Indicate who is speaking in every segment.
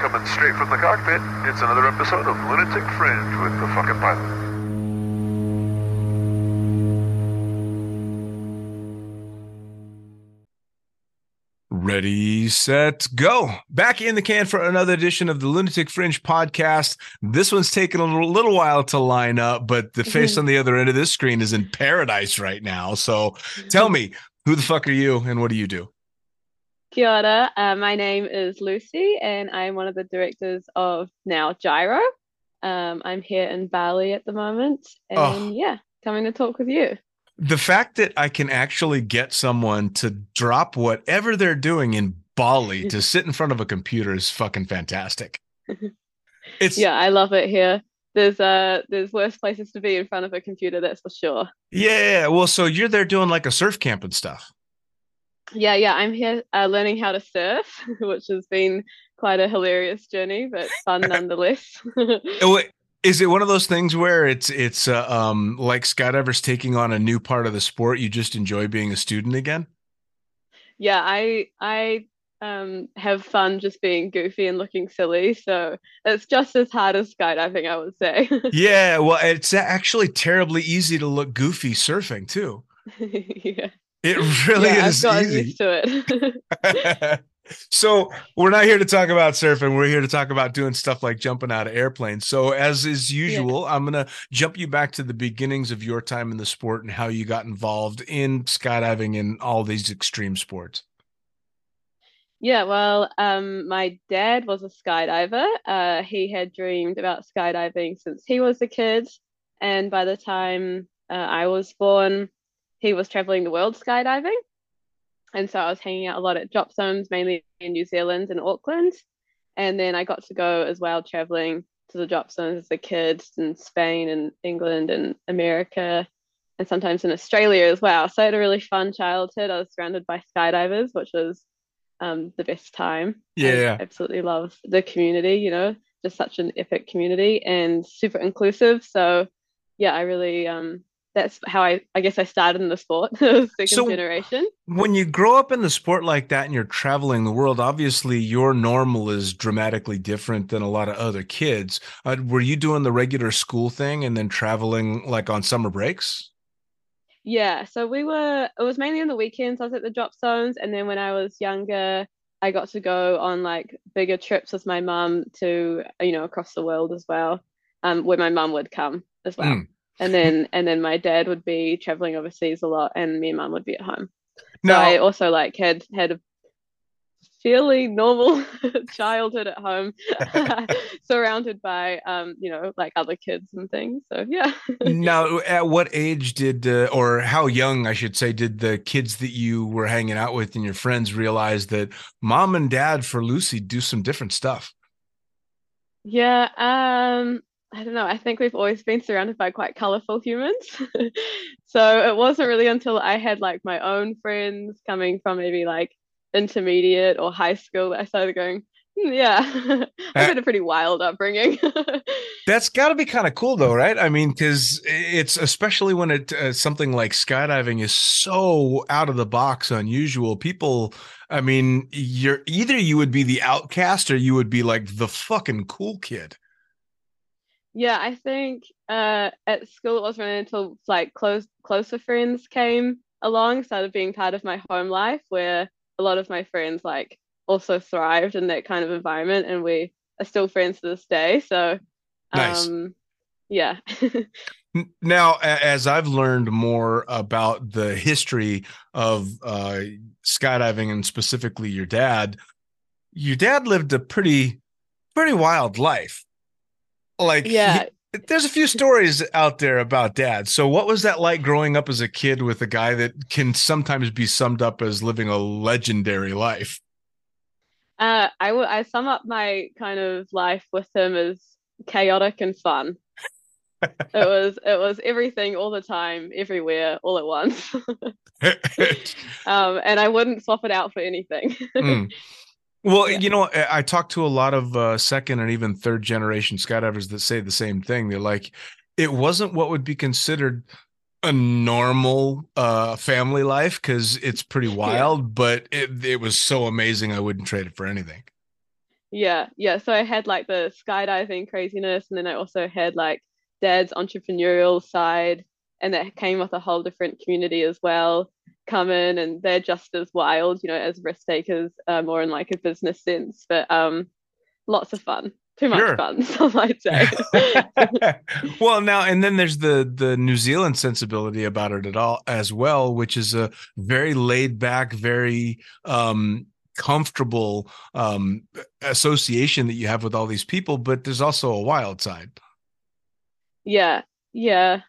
Speaker 1: Coming straight from the cockpit, it's another episode of Lunatic Fringe with the fucking pilot.
Speaker 2: Ready, set, go. Back in the can for another edition of the Lunatic Fringe podcast. This one's taken a little, little while to line up, but the face on the other end of this screen is in paradise right now. So tell me, who the fuck are you and what do you do?
Speaker 3: Kia ora. Uh, my name is Luci, and I'm one of the directors of now Jyro. Um, I'm here in Bali at the moment, and
Speaker 2: Oh.
Speaker 3: yeah, coming to talk with you.
Speaker 2: The fact that I can actually get someone to drop whatever they're doing in Bali to sit in front of a computer is fucking fantastic. It's
Speaker 3: Yeah, I love it here. There's uh, there's worse places to be in front of a computer, that's for sure.
Speaker 2: yeah. Well, so you're there doing like a surf camp and stuff.
Speaker 3: Yeah, yeah, I'm here uh, learning how to surf, which has been quite a hilarious journey, but fun nonetheless.
Speaker 2: Is it one of those things where it's it's uh, um like skydivers taking on a new part of the sport? You just enjoy being a student again?
Speaker 3: yeah, I I um have fun just being goofy and looking silly, so it's just as hard as skydiving, I would say.
Speaker 2: Yeah, well, it's actually terribly easy to look goofy surfing too.
Speaker 3: Yeah.
Speaker 2: It really
Speaker 3: Yeah, I've
Speaker 2: is easy.
Speaker 3: used to it.
Speaker 2: so we're not here to talk about surfing. We're here to talk about doing stuff like jumping out of airplanes. So as is usual, I'm gonna jump you back to the beginnings of your time in the sport and how you got involved in skydiving and all these extreme sports.
Speaker 3: Yeah, well, um, my dad was a skydiver. Uh, he had dreamed about skydiving since he was a kid, and by the time uh, I was born, he was traveling the world skydiving. And so I was hanging out a lot at drop zones, mainly in New Zealand and Auckland. And then I got to go as well, traveling to the drop zones as a kid in Spain and England and America. and sometimes in Australia as well. So I had a really fun childhood. I was surrounded by skydivers, which was um, the best time.
Speaker 2: Yeah,
Speaker 3: I absolutely love the community. You know, just such an epic community and super inclusive. So yeah, I really um, that's how I I guess I started in the sport, second
Speaker 2: So-
Speaker 3: generation.
Speaker 2: When you grow up in the sport like that and you're traveling the world, obviously your normal is dramatically different than a lot of other kids. Uh, were you doing the regular school thing and then traveling like on summer breaks?
Speaker 3: Yeah, so we were, it was mainly on the weekends. I was at the drop zones. And then when I was younger, I got to go on like bigger trips with my mum to, you know, across the world as well, um, where my mum would come as well.
Speaker 2: Mm.
Speaker 3: And then, and then my dad would be traveling overseas a lot and me and mum would be at home. So I also like had, had a fairly normal childhood at home, surrounded by, um, you know, like other kids and things. So yeah.
Speaker 2: now, at what age did, uh, or how young, I should say, did the kids that you were hanging out with and your friends realize that mom and dad for Luci do some different stuff?
Speaker 3: Yeah, um, I don't know. I think we've always been surrounded by quite colorful humans. So it wasn't really until I had like my own friends coming from maybe like intermediate or high school that I started going, "Hmm, yeah, I've had a pretty wild upbringing.
Speaker 2: That's got to be kind of cool, though, right? I mean, because it's especially when it uh, something like skydiving is so out of the box, unusual. People, I mean, you're either you would be the outcast or you would be like the fucking cool kid.
Speaker 3: Yeah, I think uh, at school it wasn't really until like close closer friends came along, started being part of my home life, where a lot of my friends like also thrived in that kind of environment, and we are still friends to this day. So,
Speaker 2: Nice.
Speaker 3: um, yeah,
Speaker 2: Now, as I've learned more about the history of uh, skydiving and specifically your dad, your dad lived a pretty, pretty wild life. Like, he-
Speaker 3: yeah.
Speaker 2: there's a few stories out there about dad. So, what was that like growing up as a kid with a guy that can sometimes be summed up as living a legendary life?
Speaker 3: Uh, I would I sum up my kind of life with him as chaotic and fun. It was it was everything all the time, everywhere, all at once. Um, and I wouldn't swap it out for anything.
Speaker 2: Mm. Well,
Speaker 3: Yeah.
Speaker 2: you know, I I talk to a lot of uh, second and even third generation skydivers that say the same thing. They're like, it wasn't what would be considered a normal uh, family life because it's pretty wild, but it, it was so amazing. I wouldn't trade it for anything.
Speaker 3: Yeah, yeah. So I had like the skydiving craziness, and then I also had like dad's entrepreneurial side, and that came with a whole different community as well. Come in, and they're just as wild, you know, as risk takers, uh, more in like a business sense, but um, lots of fun. Too much
Speaker 2: Sure.
Speaker 3: fun, some might say.
Speaker 2: well, now and then there's the the New Zealand sensibility about it at all as well, which is a very laid back, very um comfortable um association that you have with all these people, but there's also a wild side.
Speaker 3: Yeah, yeah.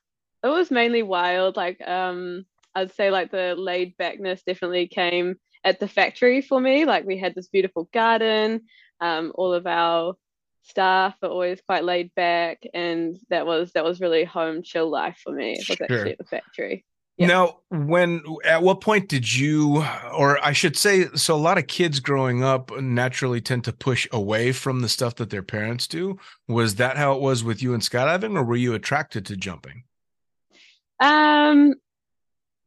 Speaker 3: It was mainly wild. Like, um, I'd say like the laid backness definitely came at the factory for me. Like we had this beautiful garden. Um, all of our staff are always quite laid back, and that was that was really home chill life for me. It was
Speaker 2: Sure.
Speaker 3: actually at the factory.
Speaker 2: Now, when at what point did you, or I should say, so a lot of kids growing up naturally tend to push away from the stuff that their parents do. Was that how it was with you in skydiving, or were you attracted to jumping?
Speaker 3: Um,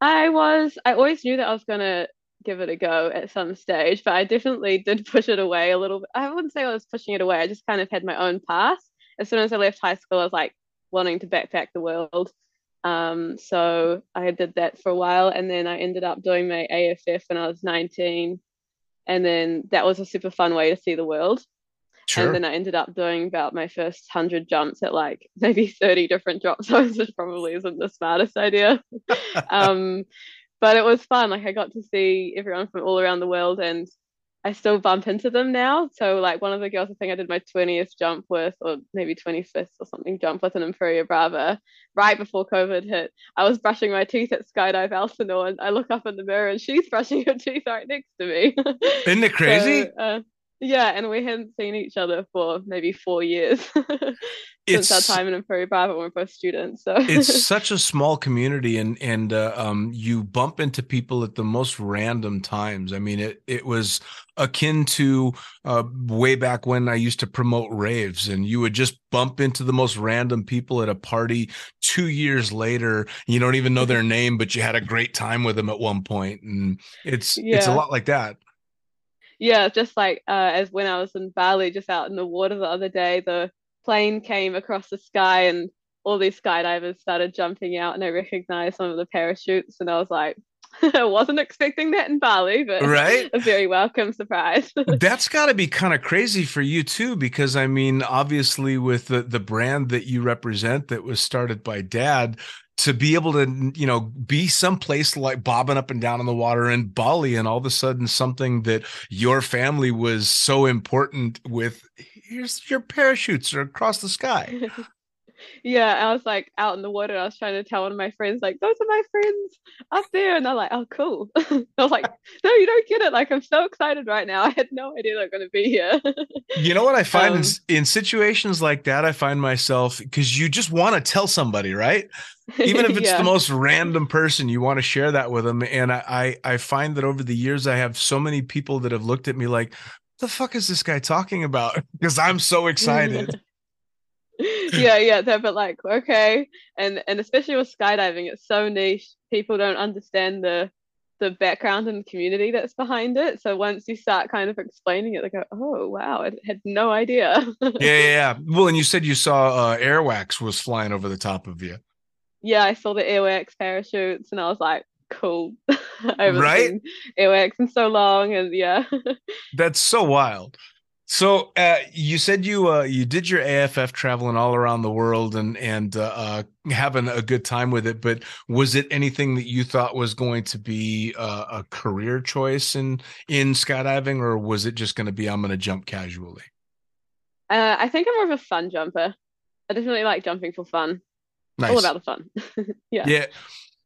Speaker 3: I was, I always knew that I was gonna give it a go at some stage, but I definitely did push it away a little bit. I wouldn't say I was pushing it away. I just kind of had my own path. As soon as I left high school, I was like wanting to backpack the world. Um, so I did that for a while, and then I ended up doing my AFF when I was 19, and then that was a super fun way to see the world. And then I ended up doing about my first 100 jumps at like maybe 30 different drop zones, which probably isn't the smartest idea. um, but it was fun. Like I got to see everyone from all around the world and I still bump into them now. So like one of the girls I think I did my 20th jump with or maybe 25th or something jump with an Empuriabrava right before COVID hit. I was brushing my teeth at Skydive Elsinore and I look up in the mirror and she's brushing her teeth right next to me.
Speaker 2: Isn't it crazy?
Speaker 3: So, uh, Yeah, and we hadn't seen each other for maybe four years since our time in Empuriabrava when we were both students. So.
Speaker 2: It's such a small community and and uh, um you bump into people at the most random times. I mean it it was akin to uh way back when i used to promote raves and you would just bump into the most random people at a party 2 years later. You don't even know their name but you had a great time with them at one point and it's it's a lot like that
Speaker 3: yeah, just like uh, as when I was in Bali, just out in the water the other day, the plane came across the sky and all these skydivers started jumping out and I recognized some of the parachutes and I was like, I wasn't expecting that in Bali, but
Speaker 2: Right?
Speaker 3: a very welcome surprise.
Speaker 2: That's got to be kind of crazy for you too, because I mean, obviously, with the the brand that you represent that was started by Dad, to be able to you know be someplace like bobbing up and down in the water in Bali, and all of a sudden something that your family was so important with. Here's your parachutes are across the sky.
Speaker 3: Yeah, I was like out in the water. I was trying to tell one of my friends, like, those are my friends up there. And they're like, oh, cool. I was like, no, you don't get it. Like, I'm so excited right now. I had no idea they're going to be here.
Speaker 2: You know what I find in,
Speaker 3: Um,
Speaker 2: s- in situations like that, I find myself because you just want to tell somebody, right? even if it's
Speaker 3: Yeah.
Speaker 2: the most random person you want to share that with them and I, I i find that over the years i have so many people that have looked at me like the fuck is this guy talking about because i'm so excited
Speaker 3: yeah, yeah, they're but like, okay. And and especially with skydiving, it's so niche. People don't understand the the background and community that's behind it. So once you start kind of explaining it, they go, Oh wow, I had no idea.
Speaker 2: yeah yeah yeah well and you said you saw uh airwax was flying over the top of you
Speaker 3: Yeah, I saw the Airwax parachutes and I was like, cool. I haven't
Speaker 2: Right?
Speaker 3: seen Airwax in so long and yeah.
Speaker 2: that's so wild so uh you said you uh you did your aff traveling all around the world and and uh, uh having a good time with it but was it anything that you thought was going to be uh, a career choice in in skydiving or was it just going to be i'm going to jump casually
Speaker 3: Uh, I think I'm more of a fun jumper. I definitely like jumping for fun. All about the fun. yeah.
Speaker 2: yeah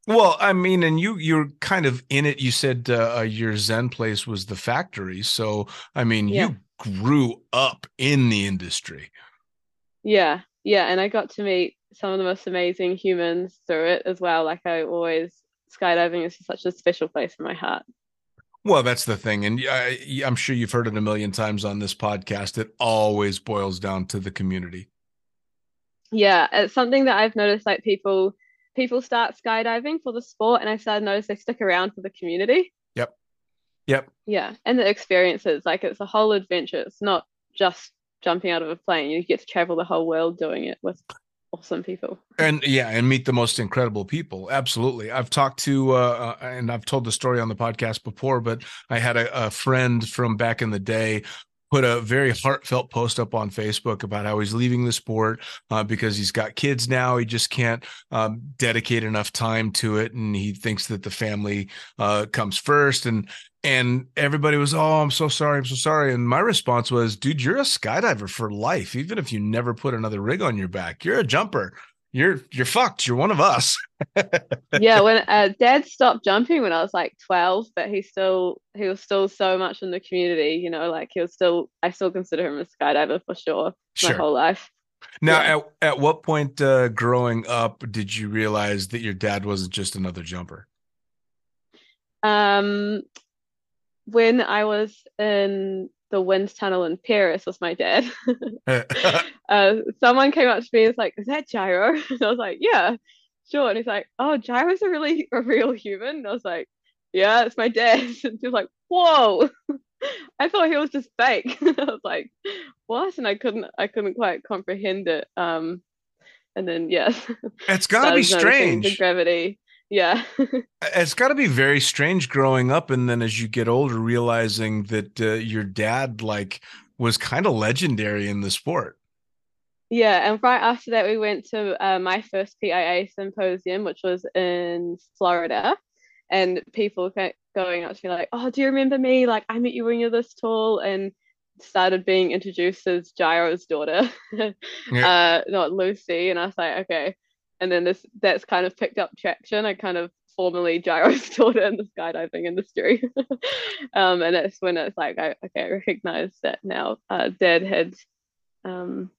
Speaker 2: well i mean and you you're kind of in it you said uh, uh, your zen place was the factory so i mean
Speaker 3: Yeah.
Speaker 2: you grew up in the industry
Speaker 3: Yeah, yeah, and I got to meet some of the most amazing humans through it as well. Like I always, skydiving is such a special place in my heart.
Speaker 2: Well, that's the thing. And I, I'm sure you've heard it a million times on this podcast. It always boils down to the community.
Speaker 3: Yeah, it's something that I've noticed like people people start skydiving for the sport and I started to notice they stick around for the community.
Speaker 2: Yep.
Speaker 3: Yeah, and the experiences, like it's a whole adventure. It's not just jumping out of a plane. You get to travel the whole world doing it with awesome people.
Speaker 2: And yeah, and meet the most incredible people. Absolutely. I've talked to, uh, uh, and I've told the story on the podcast before, but I had a, a friend from back in the day put a very heartfelt post up on Facebook about how he's leaving the sport uh, because he's got kids now. He just can't um, dedicate enough time to it, and he thinks that the family uh, comes first. And and everybody was, oh, I'm so sorry, I'm so sorry. And my response was, dude, you're a skydiver for life, even if you never put another rig on your back. You're a jumper. You're you're fucked. You're one of us.
Speaker 3: yeah, when uh, Dad stopped jumping when I was like 12, but he still he was still so much in the community, you know, like he was still I still consider him a skydiver for sure
Speaker 2: sure.
Speaker 3: my whole life.
Speaker 2: Now,
Speaker 3: Yeah.
Speaker 2: at, at what point uh, growing up did you realize that your dad wasn't just another jumper?
Speaker 3: Um, when I was in the wind tunnel in Paris with my dad, uh, someone came up to me and was like, "Is that Jyro?" And I was like, "Yeah, sure." And he's like, "Oh, Jyro's a really a real human." And I was like, "Yeah, it's my dad." And he was like, "Whoa." I thought he was just fake. I was like, "What?" And I couldn't, I couldn't quite comprehend it. Um, and then yes,
Speaker 2: it's got to be
Speaker 3: started noticing the
Speaker 2: strange.
Speaker 3: gravity. Yeah,
Speaker 2: It's got to be very strange growing up, and then as you get older, realizing that uh, your dad like was kind of legendary in the sport.
Speaker 3: Yeah. And right after that, we went to uh, my first PIA symposium, which was in Florida, and people kept going up to me like, "Oh, do you remember me? Like, I met you when you're this tall," and started being introduced as Jyro's daughter, uh, not Luci. And I was like, okay. And then this that's kind of picked up traction. I kind of formerly Jyro's daughter in the skydiving industry. um, and that's when it's like, I, okay, I recognize that now. Uh, Dad had um,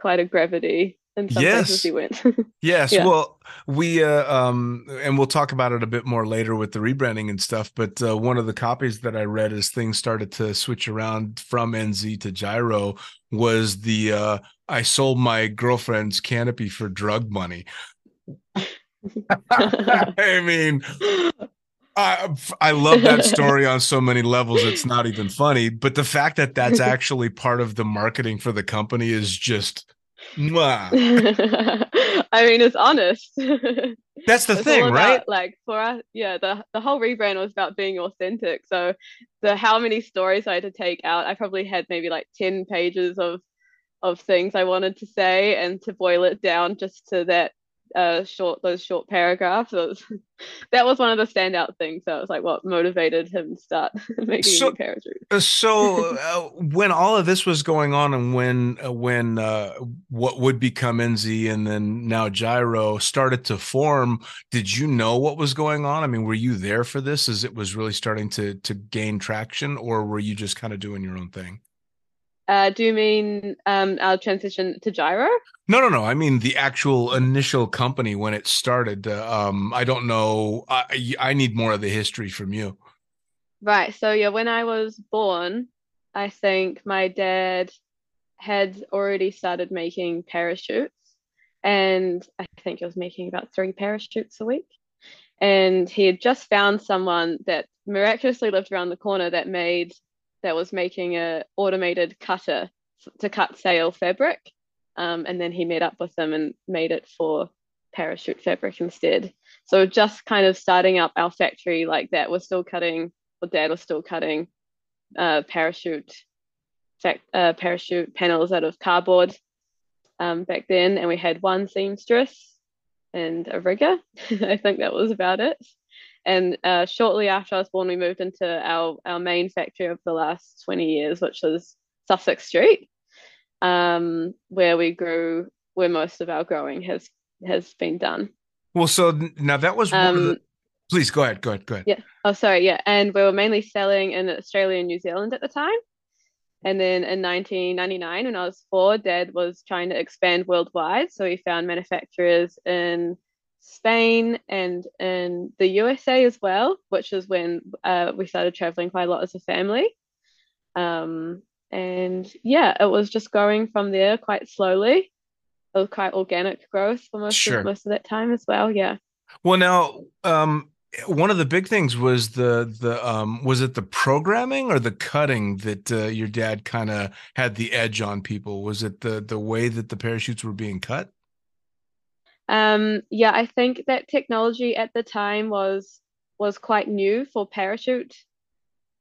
Speaker 3: quite a gravity in some
Speaker 2: Yes.
Speaker 3: places he went.
Speaker 2: Yes,
Speaker 3: Yeah.
Speaker 2: well, we uh, um, and we'll talk about it a bit more later with the rebranding and stuff. But uh, one of the copies that I read as things started to switch around from NZ to Jyro was the uh, I sold my girlfriend's canopy for drug money. I mean, I I love that story on so many levels. It's not even funny, but the fact that that's actually part of the marketing for the company is just. Mwah.
Speaker 3: I mean, it's honest.
Speaker 2: That's the
Speaker 3: It's
Speaker 2: thing,
Speaker 3: all
Speaker 2: right?
Speaker 3: about, like for us, yeah, the the whole rebrand was about being authentic. So the how many stories I had to take out, I probably had maybe like 10 pages of of things I wanted to say and to boil it down just to that uh short those short paragraphs. Was, that was one of the standout things. So it was like what motivated him to start making
Speaker 2: So-
Speaker 3: new.
Speaker 2: Uh, So uh, when all of this was going on, and when uh, when uh, what would become NZ and then now Jyro started to form, did you know what was going on? I mean, were you there for this as it was really starting to to gain traction, or were you just kind of doing your own thing?
Speaker 3: Uh, do you mean um our transition to Jyro?
Speaker 2: No, no, no. I mean the actual initial company when it started. Uh, um, I don't know. I I need more of the history from you.
Speaker 3: Right. So yeah, when I was born, I think my dad had already started making parachutes, and I think he was making about three parachutes a week. And he had just found someone that miraculously lived around the corner that made that was making a automated cutter to cut sail fabric. Um, and then he met up with them and made it for parachute fabric instead. So just kind of starting up our factory like that. We're still cutting well, dad was still cutting uh, parachute fac- uh, parachute panels out of cardboard um, back then, and we had one seamstress and a rigger. I think that was about it. And uh, shortly after I was born, we moved into our our main factory of the last 20 years, which was Sussex Street, um, where we grew, where most of our growing has has been done.
Speaker 2: Well, so now that was one of
Speaker 3: Um,
Speaker 2: the. Please go ahead. Go ahead. Go ahead.
Speaker 3: Yeah. Oh, sorry. Yeah. And we were mainly selling in Australia and New Zealand at the time. And then in 1999, when I was four, Dad was trying to expand worldwide. So he found manufacturers in Spain and in the USA as well, which is when uh, we started traveling quite a lot as a family. Um, and yeah, it was just growing from there quite slowly. It was quite organic growth for most
Speaker 2: Sure.
Speaker 3: of most of that time as well. Yeah.
Speaker 2: Well, now, um, one of the big things was the the um, was it the programming or the cutting that uh, your dad kind of had the edge on people? Was it the the way that the parachutes were being cut?
Speaker 3: Um, yeah, I think that technology at the time was was quite new for parachute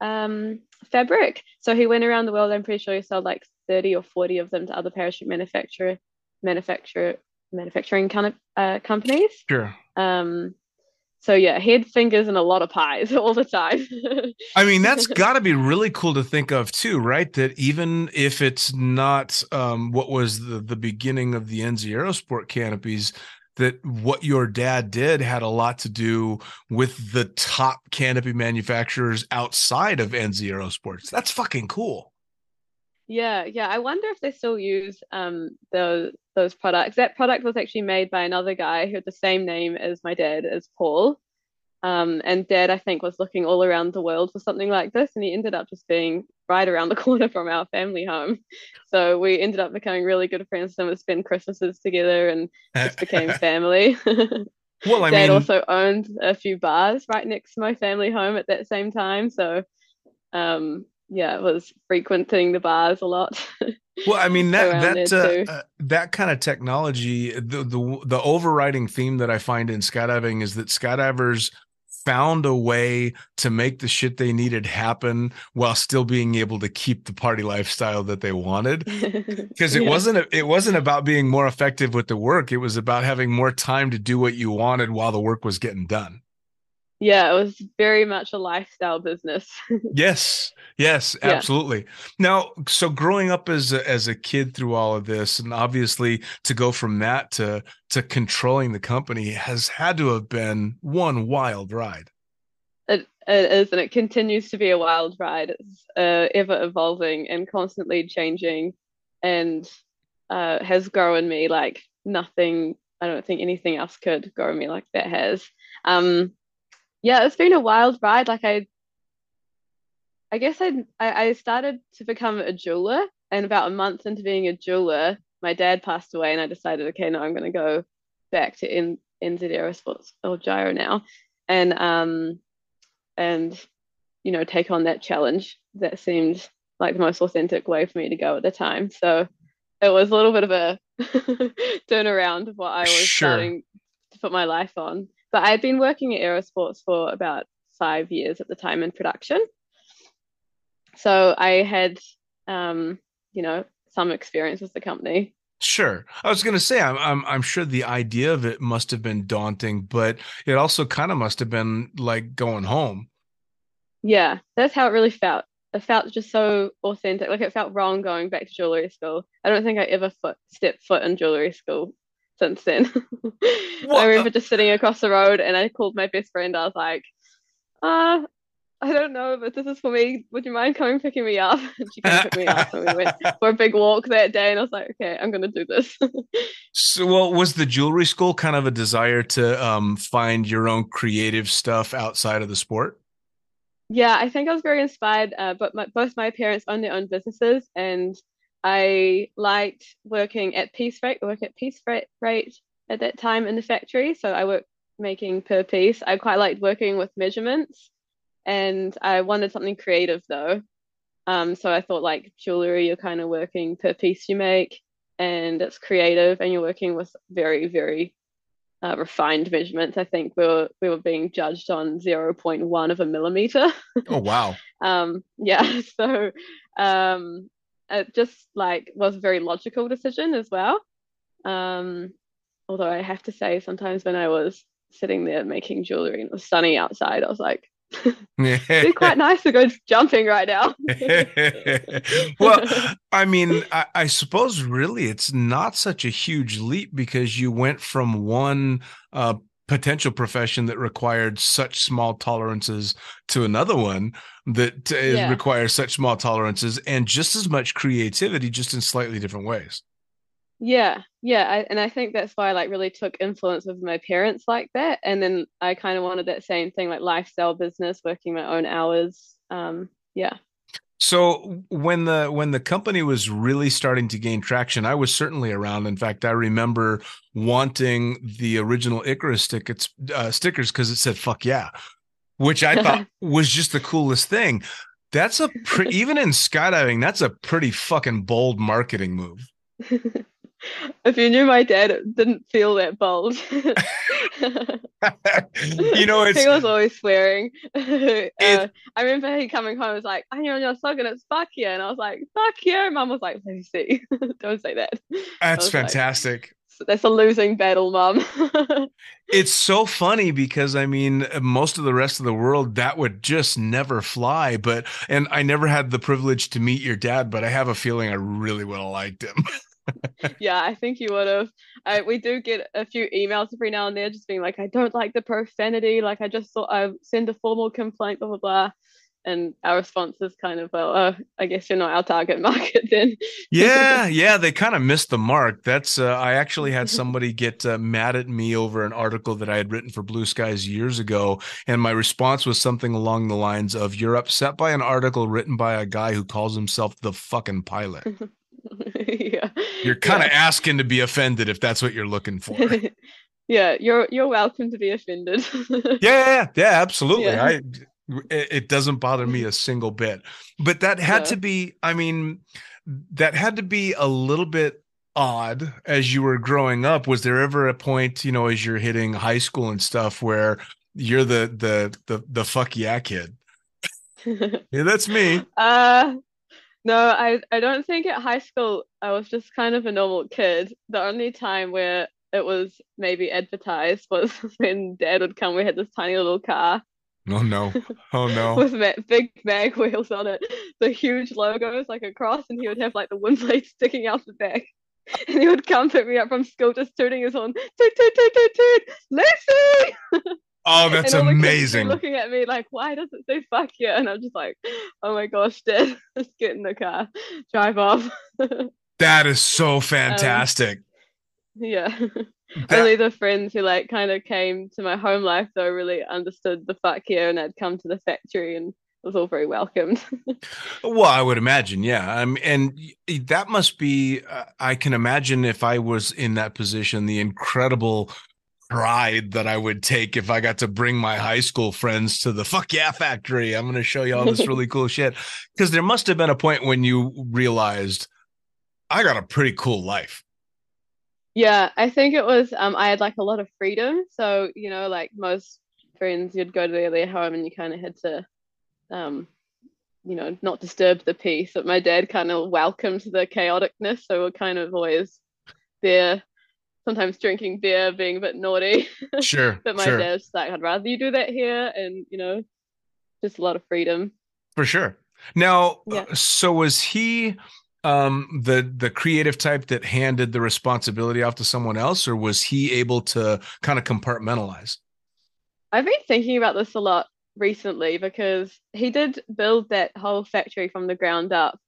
Speaker 3: um, fabric. So he went around the world. I'm pretty sure he sold like 30 or 40 of them to other parachute manufacturer manufacturer manufacturing kind of uh, companies.
Speaker 2: Sure.
Speaker 3: Um, so yeah, he had fingers in a lot of pies all the time.
Speaker 2: I mean, that's got to be really cool to think of too, right? That even if it's not um, what was the, the beginning of the NZ Aerosport canopies, that what your dad did had a lot to do with the top canopy manufacturers outside of NZ Aerosports. That's fucking cool.
Speaker 3: Yeah, yeah. I wonder if they still use um those those products. That product was actually made by another guy who had the same name as my dad, as Paul. Um, and dad, I think, was looking all around the world for something like this, and he ended up just being right around the corner from our family home. So we ended up becoming really good friends and would spend Christmases together and just became family.
Speaker 2: well, I
Speaker 3: dad
Speaker 2: mean,
Speaker 3: also owned a few bars right next to my family home at that same time. So um yeah, was frequenting the bars a lot.
Speaker 2: Well, I mean that that uh, uh, that kind of technology, the the the overriding theme that I find in skydiving is that skydivers found a way to make the shit they needed happen while still being able to keep the party lifestyle that they wanted. Because it
Speaker 3: Yeah.
Speaker 2: wasn't it wasn't about being more effective with the work; it was about having more time to do what you wanted while the work was getting done.
Speaker 3: Yeah, it was very much a lifestyle business.
Speaker 2: Yes, yes,
Speaker 3: Yeah.
Speaker 2: absolutely. Now, so growing up as a, as a kid through all of this, and obviously to go from that to to controlling the company has had to have been one wild ride.
Speaker 3: It, it is, and it continues to be a wild ride. It's uh, ever evolving and constantly changing, and uh, has grown me like nothing. I don't think anything else could grow me like that has. Um, yeah, it's been a wild ride. Like I, I guess I, I started to become a jeweler, and about a month into being a jeweler, my dad passed away, and I decided, okay, now I'm going to go back to in NZ Aerosports or Jyro now, and um, and you know, take on that challenge that seemed like the most authentic way for me to go at the time. So it was a little bit of a turnaround of what I was
Speaker 2: Sure.
Speaker 3: starting to put my life on. But I'd been working at Aerosports for about five years at the time in production. So I had, um, you know, some experience with the company.
Speaker 2: Sure. I was going to say, I'm, I'm, I'm sure the idea of it must have been daunting, but it also kind of must have been like going home.
Speaker 3: Yeah, that's how it really felt. It felt just so authentic. Like it felt wrong going back to jewelry school. I don't think I ever foot stepped foot in jewelry school since then. I remember just sitting across the road and I called my best friend. I was like, uh, I don't know, but this is for me. Would you mind coming picking me up? And she came pick me up and we went for a big walk that day and I was like, okay, I'm gonna do this.
Speaker 2: So, well, was the jewelry school kind of a desire to um, find your own creative stuff outside of the sport?
Speaker 3: Yeah, I think I was very inspired. Uh, but my, both my parents own their own businesses, and I liked working at Piece Rate. I worked at Piece Rate, Rate at that time in the factory, so I worked making per piece. I quite liked working with measurements, and I wanted something creative though. Um, so I thought like jewelry, you're kind of working per piece you make, and it's creative, and you're working with very, very uh, refined measurements. I think we were we were being judged on 0.1 of a millimeter.
Speaker 2: Oh, wow.
Speaker 3: um, yeah, so um, it just like was a very logical decision as well. Um, although I have to say, sometimes when I was sitting there making jewelry and it was sunny outside, I was like, it'd be quite nice to go jumping right now.
Speaker 2: well, I mean, I, I suppose really it's not such a huge leap because you went from one uh, potential profession that required such small tolerances to another one that uh,
Speaker 3: Yeah.
Speaker 2: requires such small tolerances and just as much creativity, just in slightly different ways.
Speaker 3: Yeah, yeah, I, and I think that's why I like really took influence with my parents like that, and then I kind of wanted that same thing, like lifestyle business, working my own hours. Um, yeah.
Speaker 2: So when the when the company was really starting to gain traction, I was certainly around. In fact, I remember wanting the original Icarus stickers uh, stickers because it said "fuck yeah," which I thought was just the coolest thing. That's a pre- even in skydiving, that's a pretty fucking bold marketing move.
Speaker 3: If you knew my dad, it didn't feel that bold.
Speaker 2: you know, it's
Speaker 3: he was always swearing. uh, I remember he coming home and was like, "I'm on your slogan, it's fuck you," and I was like, "Fuck yeah!" Mum was like, "Let me see, don't say that."
Speaker 2: that's
Speaker 3: was like-
Speaker 2: fantastic.
Speaker 3: That's a losing battle, Mum.
Speaker 2: It's so funny because I mean, most of the rest of the world that would just never fly. But and I never had the privilege to meet your dad, but I have a feeling I really would have liked him.
Speaker 3: Yeah, I think you would have. I, we do get a few emails every now and then, just being like, "I don't like the profanity. Like, I just thought I send a formal complaint, blah blah blah." And our response is kind of, "Well, uh, I guess you're not our target market then."
Speaker 2: yeah, yeah, they kind of missed the mark. That's uh, I actually had somebody get uh, mad at me over an article that I had written for Blue Skies years ago, and my response was something along the lines of, "You're upset by an article written by a guy who calls himself the fucking pilot.
Speaker 3: yeah.
Speaker 2: You're kind of
Speaker 3: Yeah.
Speaker 2: asking to be offended if that's what you're looking for." yeah,
Speaker 3: you're you're welcome to be offended.
Speaker 2: yeah, yeah, yeah, absolutely.
Speaker 3: Yeah.
Speaker 2: I it, it doesn't bother me a single bit. But that had
Speaker 3: Yeah.
Speaker 2: to be, I mean, that had to be a little bit odd as you were growing up. Was there ever a point, you know, as you're hitting high school and stuff where you're the the the the fuck yeah kid? Yeah, that's me.
Speaker 3: Uh, no, I I don't think at high school I was just kind of a normal kid. The only time where it was maybe advertised was when Dad would come. We had this tiny little car
Speaker 2: Oh no. Oh no.
Speaker 3: with ma- big mag wheels on it, the huge logos like across, and he would have like the wind blades sticking out the back. And he would come pick me up from school just tooting his horn, toot toot toot toot toot, Luci.
Speaker 2: Oh, that's
Speaker 3: and all the kids would be
Speaker 2: amazing.
Speaker 3: looking at me like, why does it say fuck you? And I'm just like, oh my gosh, Dad, just get in the car, drive off.
Speaker 2: That is so fantastic.
Speaker 3: yeah.
Speaker 2: That-
Speaker 3: Only the friends who like kind of came to my home life though really understood the fuck you and had come to the factory and was all very welcomed.
Speaker 2: Well, I would imagine, yeah. Um, and that must be. Uh, I can imagine if I was in that position, the incredible pride that I would take if I got to bring my high school friends to the fuck yeah factory. I'm going to show you all this really cool shit. Because there must have been a point when you realized I got a pretty cool life.
Speaker 3: Yeah, I think it was um I had like a lot of freedom. So, you know, like most friends you'd go to their, their home and you kind of had to um you know, not disturb the peace. But my dad kind of welcomed the chaoticness, so we're kind of always there, sometimes drinking beer, being a bit naughty.
Speaker 2: Sure,
Speaker 3: But my
Speaker 2: sure,
Speaker 3: dad's like, I'd rather you do that here and you know, just a lot of freedom.
Speaker 2: for sure. Now,
Speaker 3: Yeah.
Speaker 2: uh, so was he um the the creative type that handed the responsibility off to someone else or was he able to kind of compartmentalize
Speaker 3: I've been thinking about this a lot recently because he did build that whole factory from the ground up.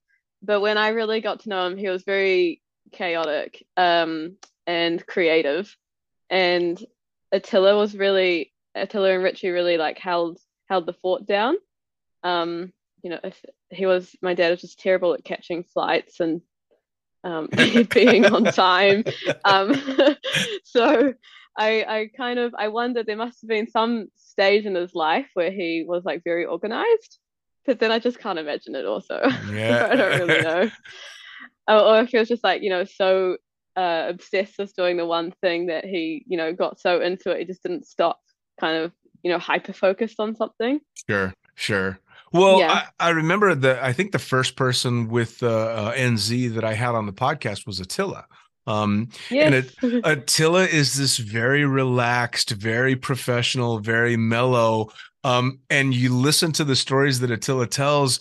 Speaker 3: But when I really got to know him, he was very chaotic um, and creative. And Attila was really Attila and Richie really like held held the fort down. Um, you know, if he was my dad was just terrible at catching flights and um, being on time. Um, so I I kind of I wonder there must have been some stage in his life where he was like very organized, but then I just can't imagine it. Also,
Speaker 2: Yeah.
Speaker 3: I don't really know. Or, or if he was just like you know so uh, obsessed with doing the one thing that he you know got so into it he just didn't stop, kind of you know hyper focused on something.
Speaker 2: Sure, sure. Well,
Speaker 3: Yeah.
Speaker 2: I, I remember the. I think the first person with uh, uh, NZ that I had on the podcast was Attila. Um,
Speaker 3: Yes.
Speaker 2: And Attila is this very relaxed, very professional, very mellow. Um, and you listen to the stories that Attila tells,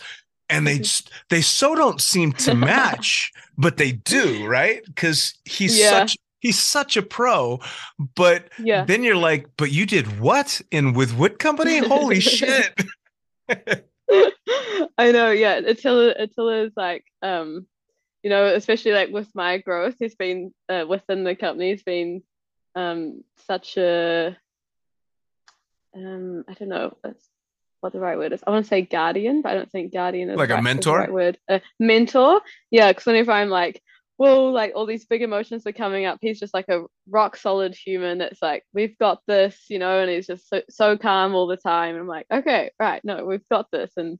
Speaker 2: and they just, they so don't seem to match, but they do, right? Because he's
Speaker 3: Yeah.
Speaker 2: such he's such a pro. But
Speaker 3: yeah.
Speaker 2: then you're like, but you did what? And with what company? Holy shit.
Speaker 3: I know, yeah. Attila Attila is like um you know, especially like with my growth, he's been uh, within the company, he's been um such a um I don't know that's what the right word is. I want to say guardian, but I don't think guardian is
Speaker 2: Like a
Speaker 3: right, the
Speaker 2: mentor?
Speaker 3: right word. A mentor, yeah. Because whenever I'm like, well, like all these big emotions are coming up, he's just like a rock solid human that's like, we've got this, you know, and he's just so, so calm all the time. And I'm like, okay, right, no, we've got this, and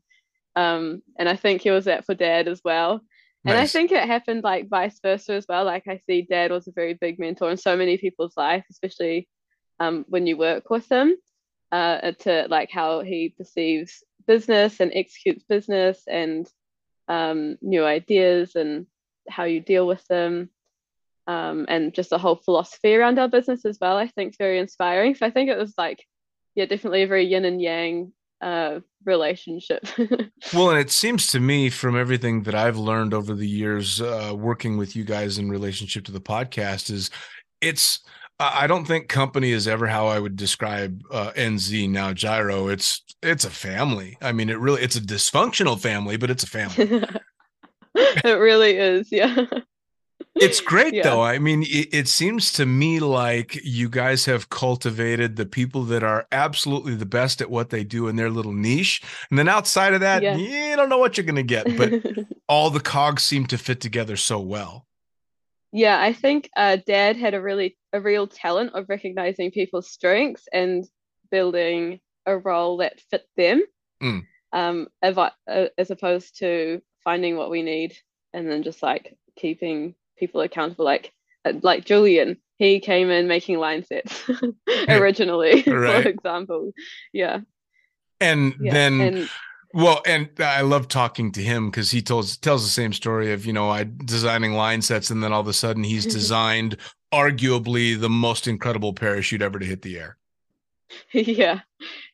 Speaker 3: um, and I think he was that for Dad as well. And I think it happened like vice versa as well. Like I see Dad was a very big mentor in so many people's life, especially um, when you work with him, uh, to like how he perceives business and executes business and um, new ideas and how you deal with them. Um, and just the whole philosophy around our business as well, I think very inspiring. So I think it was like, yeah, definitely a very yin and yang uh, relationship.
Speaker 2: Well, and it seems to me from everything that I've learned over the years uh, working with you guys in relationship to the podcast is it's I don't think company is ever how I would describe uh, NZ now Jyro. It's it's a family. I mean, it really it's a dysfunctional family, but it's a family.
Speaker 3: it really is, yeah.
Speaker 2: It's great
Speaker 3: Yeah.
Speaker 2: though. I mean, it, it seems to me like you guys have cultivated the people that are absolutely the best at what they do in their little niche. And then outside of that,
Speaker 3: Yeah.
Speaker 2: you don't know what you're going to get, but all the cogs seem to fit together so well.
Speaker 3: Yeah, I think uh, Dad had a really a real talent of recognizing people's strengths and building a role that fit them,
Speaker 2: Mm.
Speaker 3: um, uh, as opposed to finding what we need and then just like keeping people accountable. Like uh, like Julian, he came in making line sets originally,
Speaker 2: Right.
Speaker 3: for example. Yeah,
Speaker 2: And
Speaker 3: yeah,
Speaker 2: then
Speaker 3: and
Speaker 2: Well, and I love talking to him because he tells tells the same story of you know I designing line sets, and then all of a sudden he's designed arguably the most incredible parachute ever to hit the air.
Speaker 3: yeah.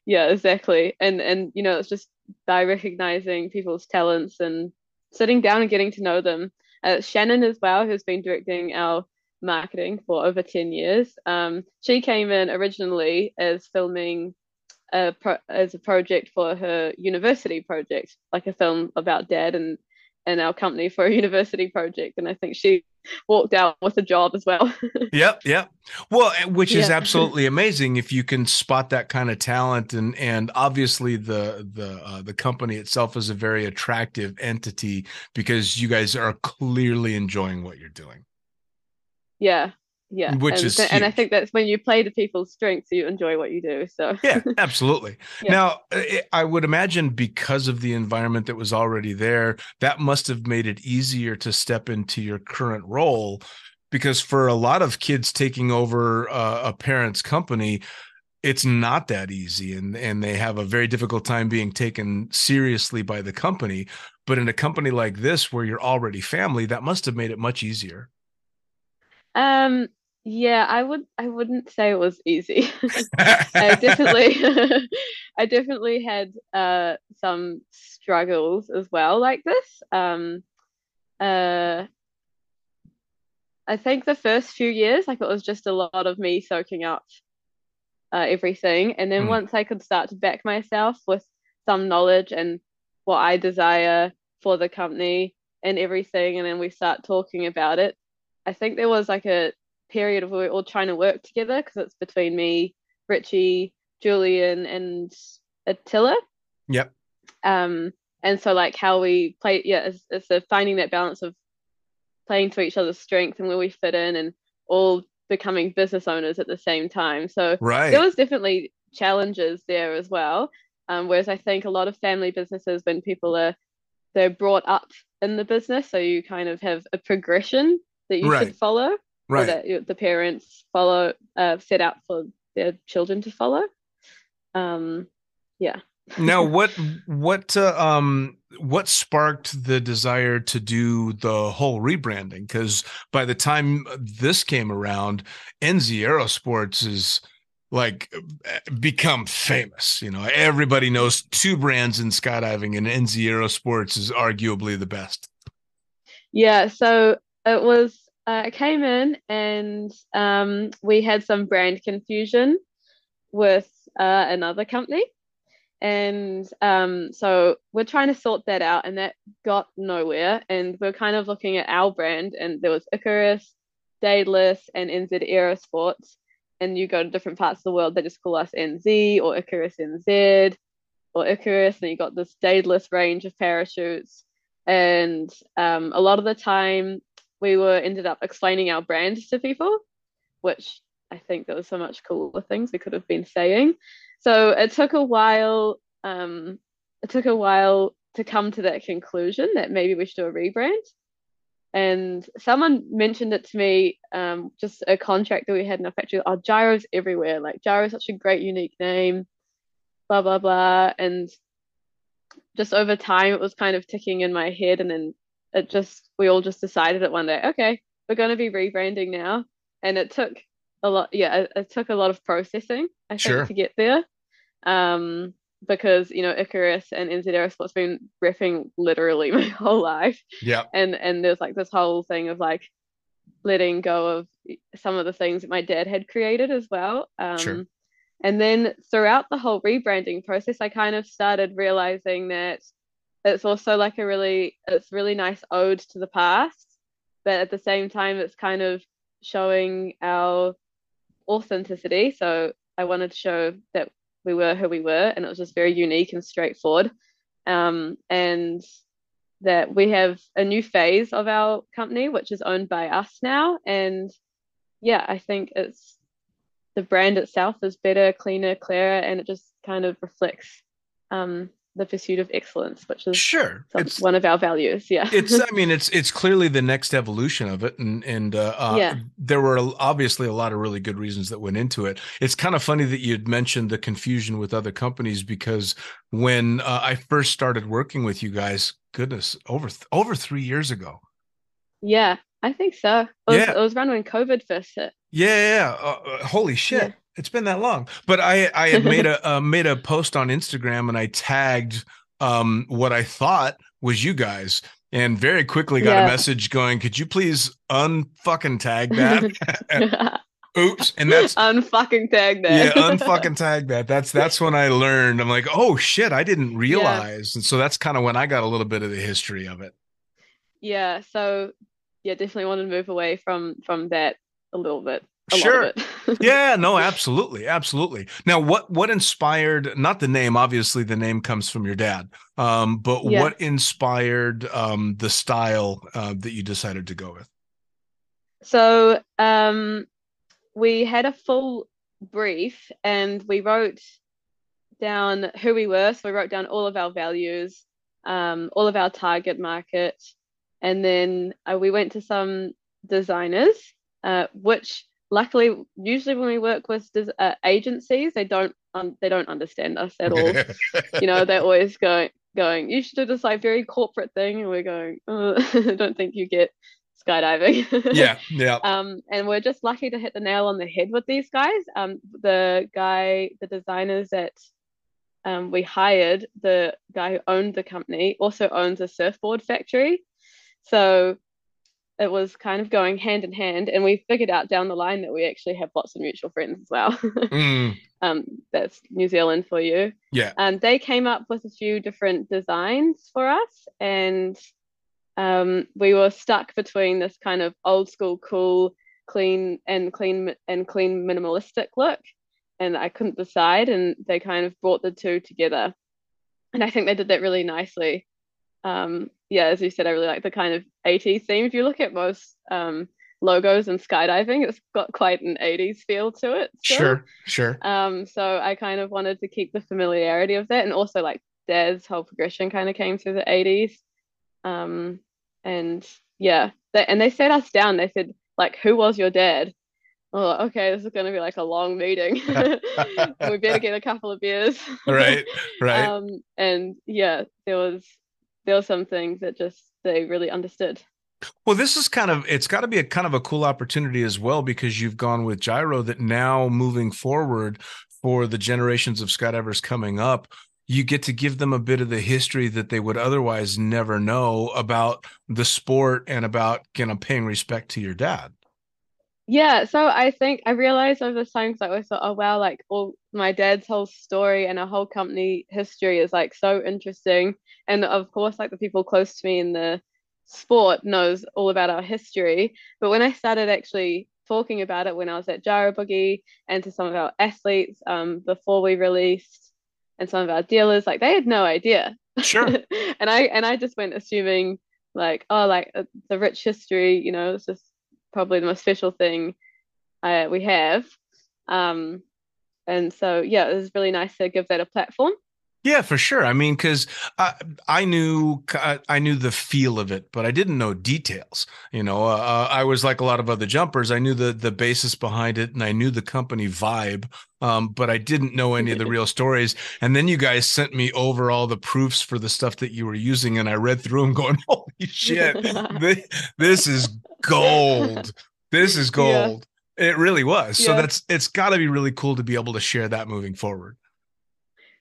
Speaker 3: Yeah exactly. And and you know it's just by recognizing people's talents and sitting down and getting to know them. Uh, shannon as well who's been directing our marketing for over 10 years um, she came in originally as filming a pro- as a project for her university project like a film about dad and and our company for a university project. And i think she walked out with a job as well.
Speaker 2: Yep yep. Well which is
Speaker 3: Yeah.
Speaker 2: absolutely amazing if you can spot that kind of talent. And and obviously the the uh, the company itself is a very attractive entity because you guys are clearly enjoying what you're doing.
Speaker 3: Yeah yeah
Speaker 2: Which
Speaker 3: and,
Speaker 2: is
Speaker 3: th- and i think that's when you play to people's strengths you enjoy what you do so.
Speaker 2: Yeah absolutely.
Speaker 3: Yeah.
Speaker 2: now I- i would imagine because of the environment that was already there that must have made it easier to step into your current role because for a lot of kids taking over uh, a parent's company it's not that easy and and they have a very difficult time being taken seriously by the company. But in a company like this where you're already family that must have made it much easier.
Speaker 3: Um yeah i would i wouldn't say it was easy I definitely I definitely had uh some struggles as well like this. Um uh I think the first few years like it was just a lot of me soaking up uh, everything and then
Speaker 2: Mm.
Speaker 3: once I could start to back myself with some knowledge and what I desire for the company and everything and then we start talking about it I think there was like a period of we were all trying to work together because it's between me Richie, Julian, and Attila.
Speaker 2: Yep.
Speaker 3: Um, and so like how we play, yeah, it's, it's a finding that balance of playing to each other's strengths and where we fit in, and all becoming business owners at the same time. So
Speaker 2: right
Speaker 3: there was definitely challenges there as well. Um, whereas I think a lot of family businesses, when people are they're brought up in the business, so you kind of have a progression that you
Speaker 2: Right.
Speaker 3: should follow
Speaker 2: right
Speaker 3: that the parents follow uh, set out for their children to follow. Um, yeah.
Speaker 2: now what what uh, um what sparked the desire to do the whole rebranding because by the time this came around nz aerosports is like become famous you know everybody knows two brands in skydiving and nz aerosports is arguably the best
Speaker 3: Yeah, so it was uh, I came in and um, we had some brand confusion with uh, another company. And um, so we're trying to sort that out, and that got nowhere. And we're kind of looking at our brand, and there was Icarus, Daedalus, and NZ Aerosports. And you go to different parts of the world, they just call us NZ or Icarus NZ or Icarus, and you got this Daedalus range of parachutes. And um, a lot of the time, we were ended up explaining our brand to people, which I think there was so much cooler things we could have been saying. So it took a while. Um, it took a while to come to that conclusion that maybe we should do a rebrand. And someone mentioned it to me, um, just a contract that we had in our factory. Oh, Jyros everywhere. Like Jyro is such a great, unique name. Blah blah blah. And just over time, it was kind of ticking in my head, and then it just we all just decided it one day. Okay, we're going to be rebranding now, and it took a lot. Yeah, it, it took a lot of processing. I think
Speaker 2: Sure.
Speaker 3: to get there, um, because you know Icarus and NZ Aerosports been riffing literally my whole life,
Speaker 2: yeah
Speaker 3: and and there's like this whole thing of like letting go of some of the things that my dad had created as well. Um,
Speaker 2: Sure.
Speaker 3: And then throughout the whole rebranding process, I kind of started realizing that it's also like a really it's really nice ode to the past, but at the same time, it's kind of showing our authenticity. So I wanted to show that we were who we were, and it was just very unique and straightforward. Um, and that we have a new phase of our company, which is owned by us now. And yeah, I think it's the brand itself is better, cleaner, clearer, and it just kind of reflects um, the pursuit of excellence, which is
Speaker 2: sure
Speaker 3: some, one of our values. Yeah.
Speaker 2: it's i mean it's it's clearly the next evolution of it and and uh, uh
Speaker 3: Yeah.
Speaker 2: there were obviously a lot of really good reasons that went into it it's kind of funny that you'd mentioned the confusion with other companies because when uh, i first started working with you guys goodness over th- over three years ago
Speaker 3: Yeah. I think so. It was,
Speaker 2: Yeah.
Speaker 3: it was around when COVID first hit.
Speaker 2: Yeah, yeah. yeah. Uh, uh, holy shit.
Speaker 3: Yeah.
Speaker 2: It's been that long. But I I had made a uh, made a post on Instagram and I tagged um what I thought was you guys and very quickly got a message going, "Could you please unfucking tag that?" Oops. And that's
Speaker 3: unfucking tag that yeah,
Speaker 2: unfucking tag that. That's that's when I learned. I'm like, "Oh shit, I didn't realize." And so that's kind of when I got a little bit of the history of it.
Speaker 3: yeah. So yeah, definitely want to move away from from that a little bit.
Speaker 2: Sure.
Speaker 3: lot of it.
Speaker 2: yeah no absolutely absolutely now what what inspired not the name obviously the name comes from your dad um but
Speaker 3: Yeah.
Speaker 2: what inspired um the style uh, that you decided to go with
Speaker 3: So um, we had a full brief and we wrote down who we were. So we wrote down all of our values, um, all of our target market, and then uh, we went to some designers, uh, which luckily, usually when we work with uh, agencies, they don't um, they don't understand us at all. you know, they're always going going. You should do this like very corporate thing, and we're going. Uh, I don't think you get skydiving.
Speaker 2: yeah yeah
Speaker 3: Um, and we're just lucky to hit the nail on the head with these guys. Um, the guy, the designers that um, we hired, the guy who owned the company, also owns a surfboard factory. So it was kind of going hand in hand. And we figured out down the line that we actually have lots of mutual friends as well.
Speaker 2: Mm,
Speaker 3: um, that's New Zealand for you.
Speaker 2: yeah
Speaker 3: And they came up with a few different designs for us, and um, we were stuck between this kind of old school, cool, clean and clean and clean minimalistic look, and I couldn't decide. And they kind of brought the two together, and I think they did that really nicely. Um, yeah, as you said, I really like the kind of 80s theme. If you look at most um, logos and skydiving, it's got quite an 80s feel to it. still.
Speaker 2: sure sure
Speaker 3: Um, so I kind of wanted to keep the familiarity of that, and also like Dad's whole progression kind of came through the 80s. Um, and yeah, they, and they sat us down. They said, like, who was your dad? Oh, okay, this is going to be like a long meeting. we better get a couple of beers.
Speaker 2: right right
Speaker 3: Um, and yeah, there was there were some things that just they really understood.
Speaker 2: Well, this is kind of it's got to be a kind of a cool opportunity as well because you've gone with Jyro that now moving forward for the generations of skydivers coming up, you get to give them a bit of the history that they would otherwise never know about the sport and about you know paying respect to your dad.
Speaker 3: Yeah, so I think I realized over the time because I always thought, oh wow, like all my dad's whole story and our whole company history is like so interesting. And of course, like the people close to me in the sport knows all about our history. But when I started actually talking about it when I was at Jyro Boogie and to some of our athletes um, before we released and some of our dealers, like they had no idea.
Speaker 2: Sure.
Speaker 3: and I and I just went assuming like, oh, like uh, the rich history, you know, it's just probably the most special thing uh, we have. Um, and so, yeah, it was really nice to give that a platform.
Speaker 2: Yeah, for sure. I mean, because I, I knew I, knew the feel of it, but I didn't know details. You know, uh, I was like a lot of other jumpers. I knew the the basis behind it, and I knew the company vibe, um, but I didn't know any of the real stories. And then you guys sent me over all the proofs for the stuff that you were using, and I read through them, going, "Holy shit, this, this is gold! This is
Speaker 3: Yeah.
Speaker 2: gold!" It really was. So that's it's got to be really cool to be able to share that moving forward.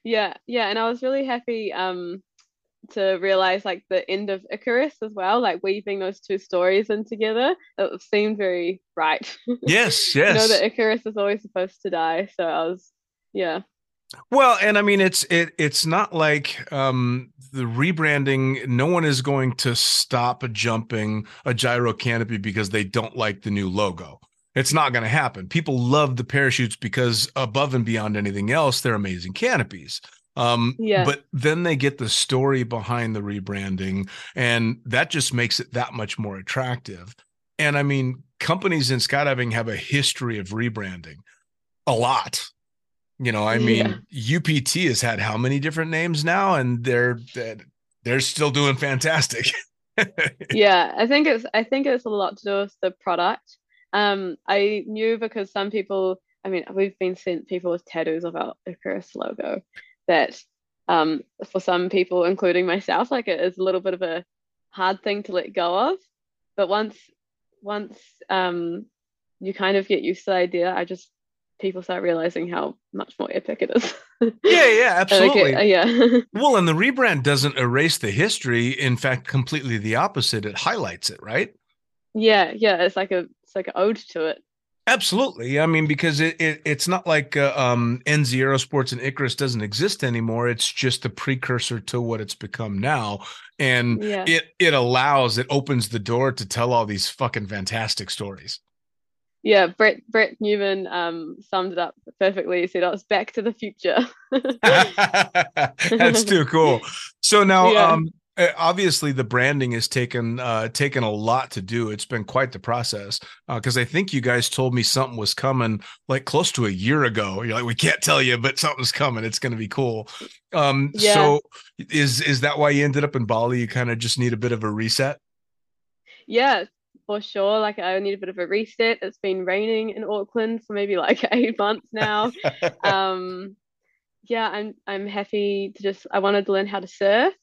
Speaker 3: Yeah, yeah, and I was really happy um to realize like the end of Icarus as well, like weaving those two stories in together. It seemed very right.
Speaker 2: Yes,
Speaker 3: You know that Icarus is always supposed to die, so I was yeah.
Speaker 2: Well, and I mean it's it it's not like um the rebranding no one is going to stop jumping a Jyro canopy because they don't like the new logo. It's not going to happen. People love the parachutes because above and beyond anything else they're amazing canopies. Um
Speaker 3: Yeah.
Speaker 2: but then they get the story behind the rebranding and that just makes it that much more attractive. And I mean companies in skydiving have a history of rebranding. A lot. You know, I mean, UPT has had how many different names now, and they're they're still doing fantastic.
Speaker 3: yeah i think it's i think it's a lot to do with the product. Um i knew because some people i mean we've been sent people with tattoos of our icarus logo that um for some people including myself like it is a little bit of a hard thing to let go of. But once once um you kind of get used to the idea, I just people start realizing how much more epic it is.
Speaker 2: Yeah, yeah, absolutely.
Speaker 3: uh, yeah.
Speaker 2: Well, and the rebrand doesn't erase the history. In fact, completely the opposite. It highlights it, right?
Speaker 3: yeah, yeah. It's like a it's like an ode to it.
Speaker 2: Absolutely. I mean, because it, it it's not like uh, um, NZ Aerosports and Icarus doesn't exist anymore. It's just the precursor to what it's become now, and
Speaker 3: Yeah.
Speaker 2: it it allows it opens the door to tell all these fucking fantastic stories.
Speaker 3: Yeah, Brett Brett Newman um summed it up perfectly. He said, "Oh, it's Back to the Future."
Speaker 2: That's too cool. So now,
Speaker 3: Yeah.
Speaker 2: um, uh, obviously, the branding has taken uh, taken a lot to do. It's been quite the process because I think you guys told me something was coming like close to a year ago. You're like, we can't tell you, but something's coming. It's going to be cool. Um,
Speaker 3: Yeah.
Speaker 2: So, is is that why you ended up in Bali? You kind of just need a bit of a reset.
Speaker 3: Yeah, for sure. Like I need a bit of a reset. It's been raining in Auckland for maybe like eight months now. um, yeah, I'm I'm happy to just I wanted to learn how to surf.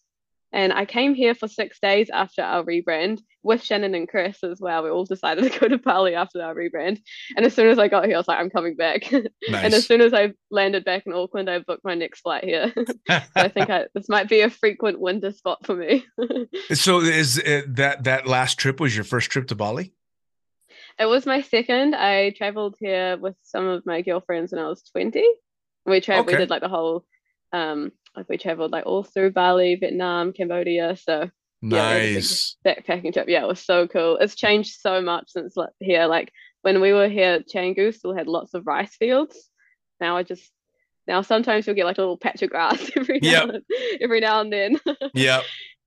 Speaker 3: And I came here for six days after our rebrand with Shannon and Chris as well. We all decided to go to Bali after our rebrand. And as soon as I got here, I was like, I'm coming back. And as soon as I landed back in Auckland, I booked my next flight here. so I think I, this might be a frequent winter spot for me.
Speaker 2: so is it, that that last trip was your first trip to Bali?
Speaker 3: It was my second. I traveled here with some of my girlfriends when I was 20. We traveled, we did like the whole, um, like we traveled like all through Bali, Vietnam, Cambodia. So Yeah, it was a
Speaker 2: Nice.
Speaker 3: backpacking trip, yeah, it was so cool. It's changed so much since like, here. Like when we were here, Canggu still had lots of rice fields. Now I just now sometimes you'll get like a little patch of grass every
Speaker 2: Yep.
Speaker 3: now and, every now and then.
Speaker 2: Yeah.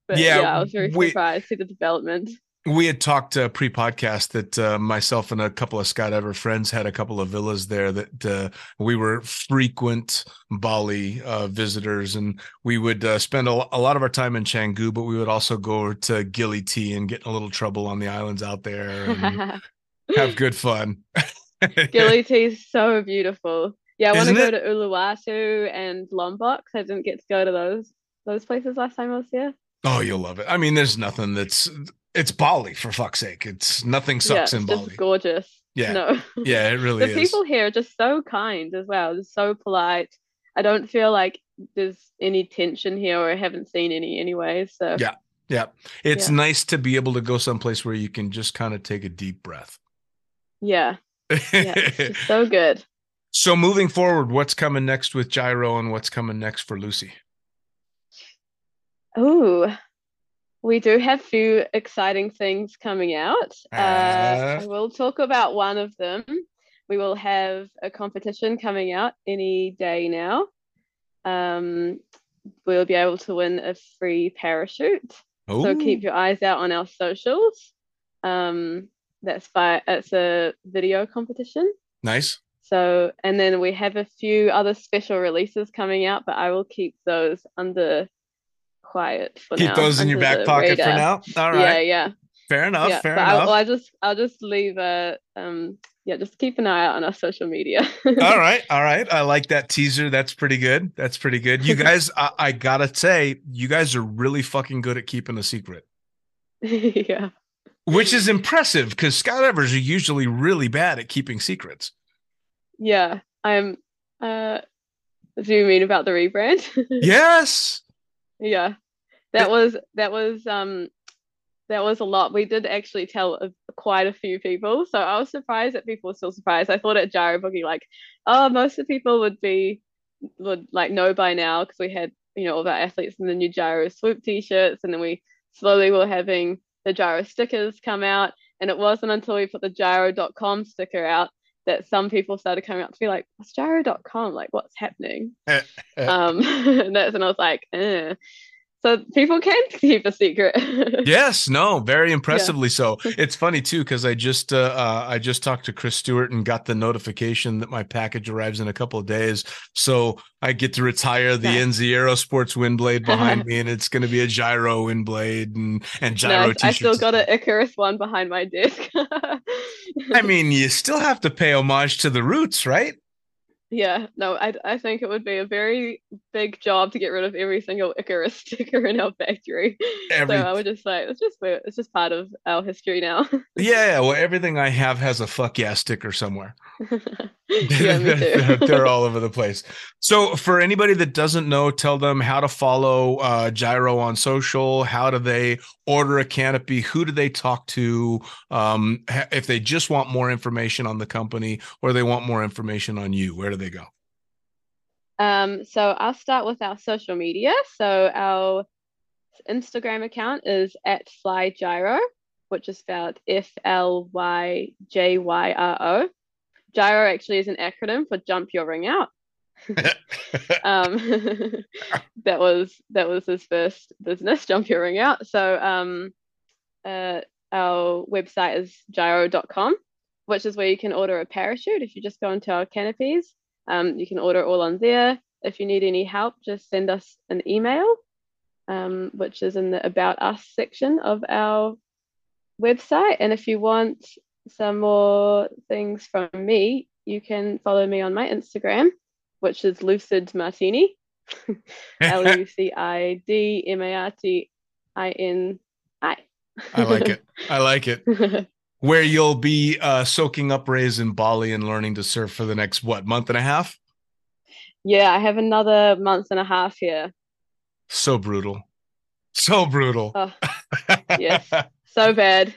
Speaker 3: But
Speaker 2: Yeah,
Speaker 3: yeah, I was very
Speaker 2: we-
Speaker 3: surprised to see the development.
Speaker 2: We had talked uh, pre-podcast that uh, myself and a couple of skydiver friends had a couple of villas there that uh, we were frequent Bali uh, visitors, and we would uh, spend a, a lot of our time in Canggu, but we would also go to Gili T and get in a little trouble on the islands out there and have good fun.
Speaker 3: Gili T is so beautiful. Yeah, I want to go
Speaker 2: it?
Speaker 3: to Uluwatu and Lombok. I didn't get to go to those those places last time I was here.
Speaker 2: oh, you'll love it. I mean, there's nothing that's it's Bali for fuck's sake. It's nothing sucks
Speaker 3: yeah,
Speaker 2: in Bali.
Speaker 3: gorgeous.
Speaker 2: Yeah.
Speaker 3: No.
Speaker 2: Yeah, it really
Speaker 3: the
Speaker 2: is.
Speaker 3: The people here are just so kind as well, just so polite. I don't feel like there's any tension here, or I haven't seen any anyway. So
Speaker 2: Yeah. Yeah. It's
Speaker 3: Yeah.
Speaker 2: nice to be able to go someplace where you can just kind of take a deep breath.
Speaker 3: yeah, yeah, so good.
Speaker 2: so moving forward, what's coming next with Jyro and what's coming next for Luci?
Speaker 3: Ooh, we do have a few exciting things coming out. Uh,
Speaker 2: Uh.
Speaker 3: I will talk about one of them. We will have a competition coming out any day now. Um, we'll be able to win a free parachute. So keep your eyes out on our socials. Um, that's by it's a video competition.
Speaker 2: nice.
Speaker 3: So, and then we have a few other special releases coming out, but I will keep those under quiet for
Speaker 2: Keep
Speaker 3: now.
Speaker 2: those in your back pocket for now. All
Speaker 3: Yeah, yeah,
Speaker 2: Fair enough.
Speaker 3: yeah.
Speaker 2: Fair enough.
Speaker 3: I'll just I'll just leave a um yeah, just keep an eye out on our social media.
Speaker 2: all right. All right. I like that teaser. That's pretty good. That's pretty good. You guys, I, I gotta say, you guys are really fucking good at keeping a secret,
Speaker 3: yeah.
Speaker 2: which is impressive because skydivers are usually really bad at keeping secrets.
Speaker 3: Yeah. I'm uh do you mean about the rebrand?
Speaker 2: Yes.
Speaker 3: Yeah, that was that was um that was a lot. We did actually tell a, quite a few people, so I was surprised that people were still surprised. I thought at Jyro Boogie, like, oh, most of the people would be would like know by now because we had you know all of our athletes in the new Jyro Swoop t-shirts, and then we slowly were having the Jyro stickers come out, and it wasn't until we put the Jyro.com sticker out that some people started coming up to me like, what's Jyro.com? Like, what's happening? um and that's when I was like, eh. So people can keep a secret.
Speaker 2: Yes, no, very impressively so. It's funny too because I just uh, uh, I just talked to Chris Stewart and got the notification that my package arrives in a couple of days, so I get to retire the
Speaker 3: Nice.
Speaker 2: NZ Aerosports wind blade behind me, and it's going to be a Jyro wind blade and and Jyro
Speaker 3: Nice. I still got an Icarus one behind my desk.
Speaker 2: I mean, you still have to pay homage to the roots, right?
Speaker 3: Yeah, no, I I think it would be a very big job to get rid of every single Icarus sticker in our factory.
Speaker 4: Every-
Speaker 3: So I would just say it's just it's just part of our history now.
Speaker 4: Yeah, well, everything I have has a fuck yeah sticker somewhere.
Speaker 3: yeah,
Speaker 4: they're,
Speaker 3: too.
Speaker 4: they're all over the place. So, for anybody that doesn't know, tell them how to follow uh, Jyro on social. How do they order a canopy? Who do they talk to? Um, if they just want more information on the company or they want more information on you, where do they go?
Speaker 3: Um, so I'll start with our social media. So our Instagram account is at Fly Jyro, which is spelled F L Y J Y R O. Jyro actually is an acronym for Jump Your Ring Out. um, that was that was his first business, Jump Your Ring Out. So um, uh, our website is jyro.com, which is where you can order a parachute. If you just go into our canopies, um, you can order all on there. If you need any help, just send us an email, um, which is in the About Us section of our website. And if you want some more things from me, you can follow me on my Instagram, which is Lucid Martini, L U C I D M A R T I N I.
Speaker 4: I like it. I like it. Where you'll be uh, soaking up rays in Bali and learning to surf for the next what month and a half.
Speaker 3: yeah, I have another month and a half here.
Speaker 4: So brutal, so brutal.
Speaker 3: Oh, yes. So bad.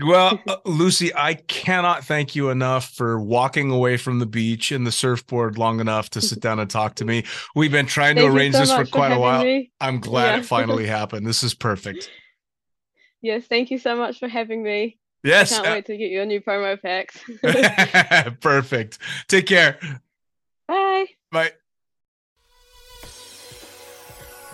Speaker 4: Well, uh, Luci, I cannot thank you enough for walking away from the beach and the surfboard long enough to sit down and talk to me. We've been trying to
Speaker 3: Thank you
Speaker 4: arrange
Speaker 3: so
Speaker 4: this for quite a while.
Speaker 3: me.
Speaker 4: I'm glad
Speaker 3: Yeah.
Speaker 4: it finally happened. This is perfect.
Speaker 3: Yes, thank you so much for having me.
Speaker 4: Yes.
Speaker 3: I Can't wait to get your new promo packs.
Speaker 4: uh, perfect. Take care.
Speaker 3: Bye.
Speaker 4: Bye.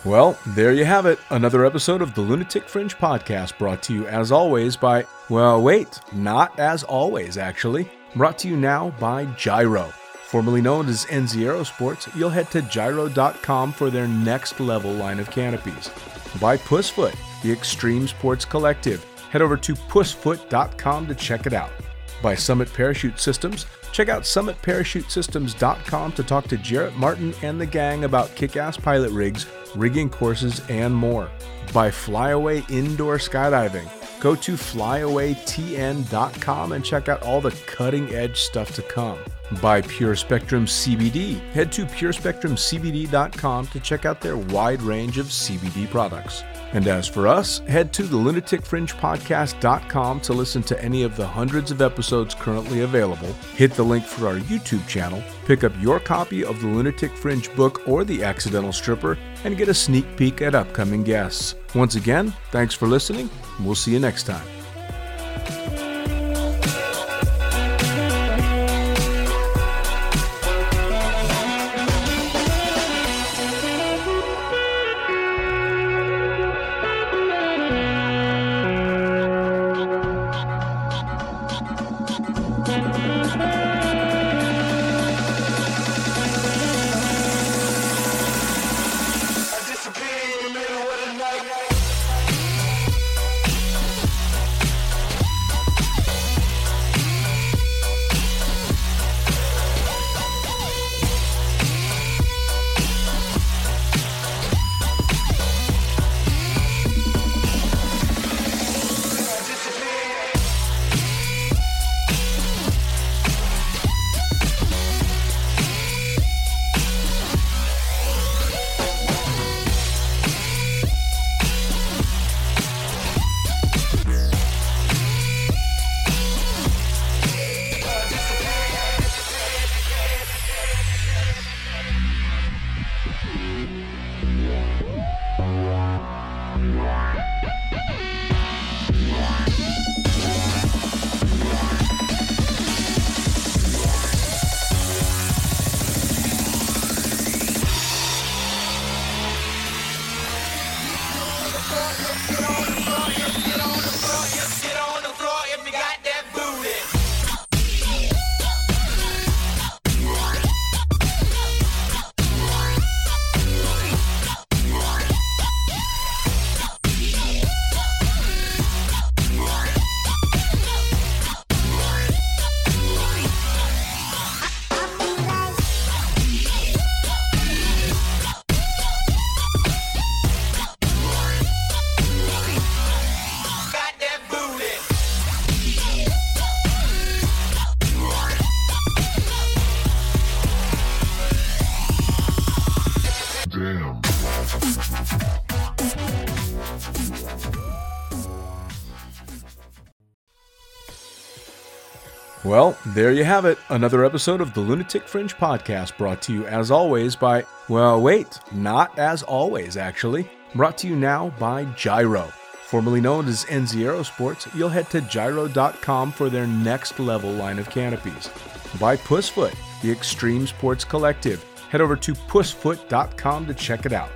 Speaker 2: Well, there you have it. Another episode of the Lunatic Fringe podcast brought to you as always by, well, wait, not as always, actually. Brought to you now by Jyro. Formerly known as NZ Aerosports, you'll head to jyro.com for their next level line of canopies. By Pussfoot, the Extreme Sports Collective. Head over to pussfoot.com to check it out. By Summit Parachute Systems, check out summitparachutesystems.com to talk to Jarrett Martin and the gang about kick ass pilot rigs, rigging courses, and more. By Flyaway Indoor Skydiving, go to flyawaytn.com and check out all the cutting edge stuff to come. By Pure Spectrum CBD, head to purespectrumcbd.com to check out their wide range of CBD products. And as for us, head to the lunaticfringepodcast.com to listen to any of the hundreds of episodes currently available. Hit the link for our YouTube channel, pick up your copy of the Lunatic Fringe book or The Accidental Stripper, and get a sneak peek at upcoming guests. Once again, thanks for listening. We'll see you next time. There you have it. Another episode of the Lunatic Fringe podcast brought to you as always by, well, wait, not as always, actually. Brought to you now by Jyro. Formerly known as NZ Aerosports, you'll head to jyro.com for their next level line of canopies. By Pussfoot, the Extreme Sports Collective. Head over to pussfoot.com to check it out.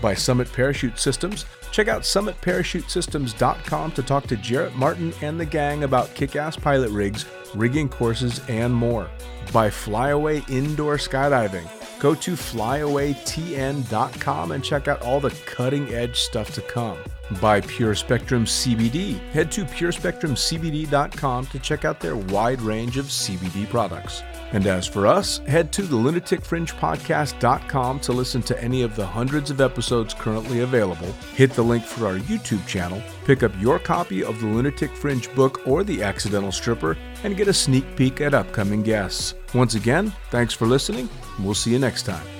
Speaker 2: By Summit Parachute Systems, check out summitparachutesystems.com to talk to Jarrett Martin and the gang about kick ass pilot rigs, rigging courses, and more. By Flyaway Indoor Skydiving, go to flyawaytn.com and check out all the cutting edge stuff to come. By Pure Spectrum CBD, head to purespectrumcbd.com to check out their wide range of CBD products. And as for us, head to the lunaticfringepodcast.com to listen to any of the hundreds of episodes currently available. Hit the link for our YouTube channel, pick up your copy of the Lunatic Fringe book or The Accidental Stripper, and get a sneak peek at upcoming guests. Once again, thanks for listening. We'll see you next time.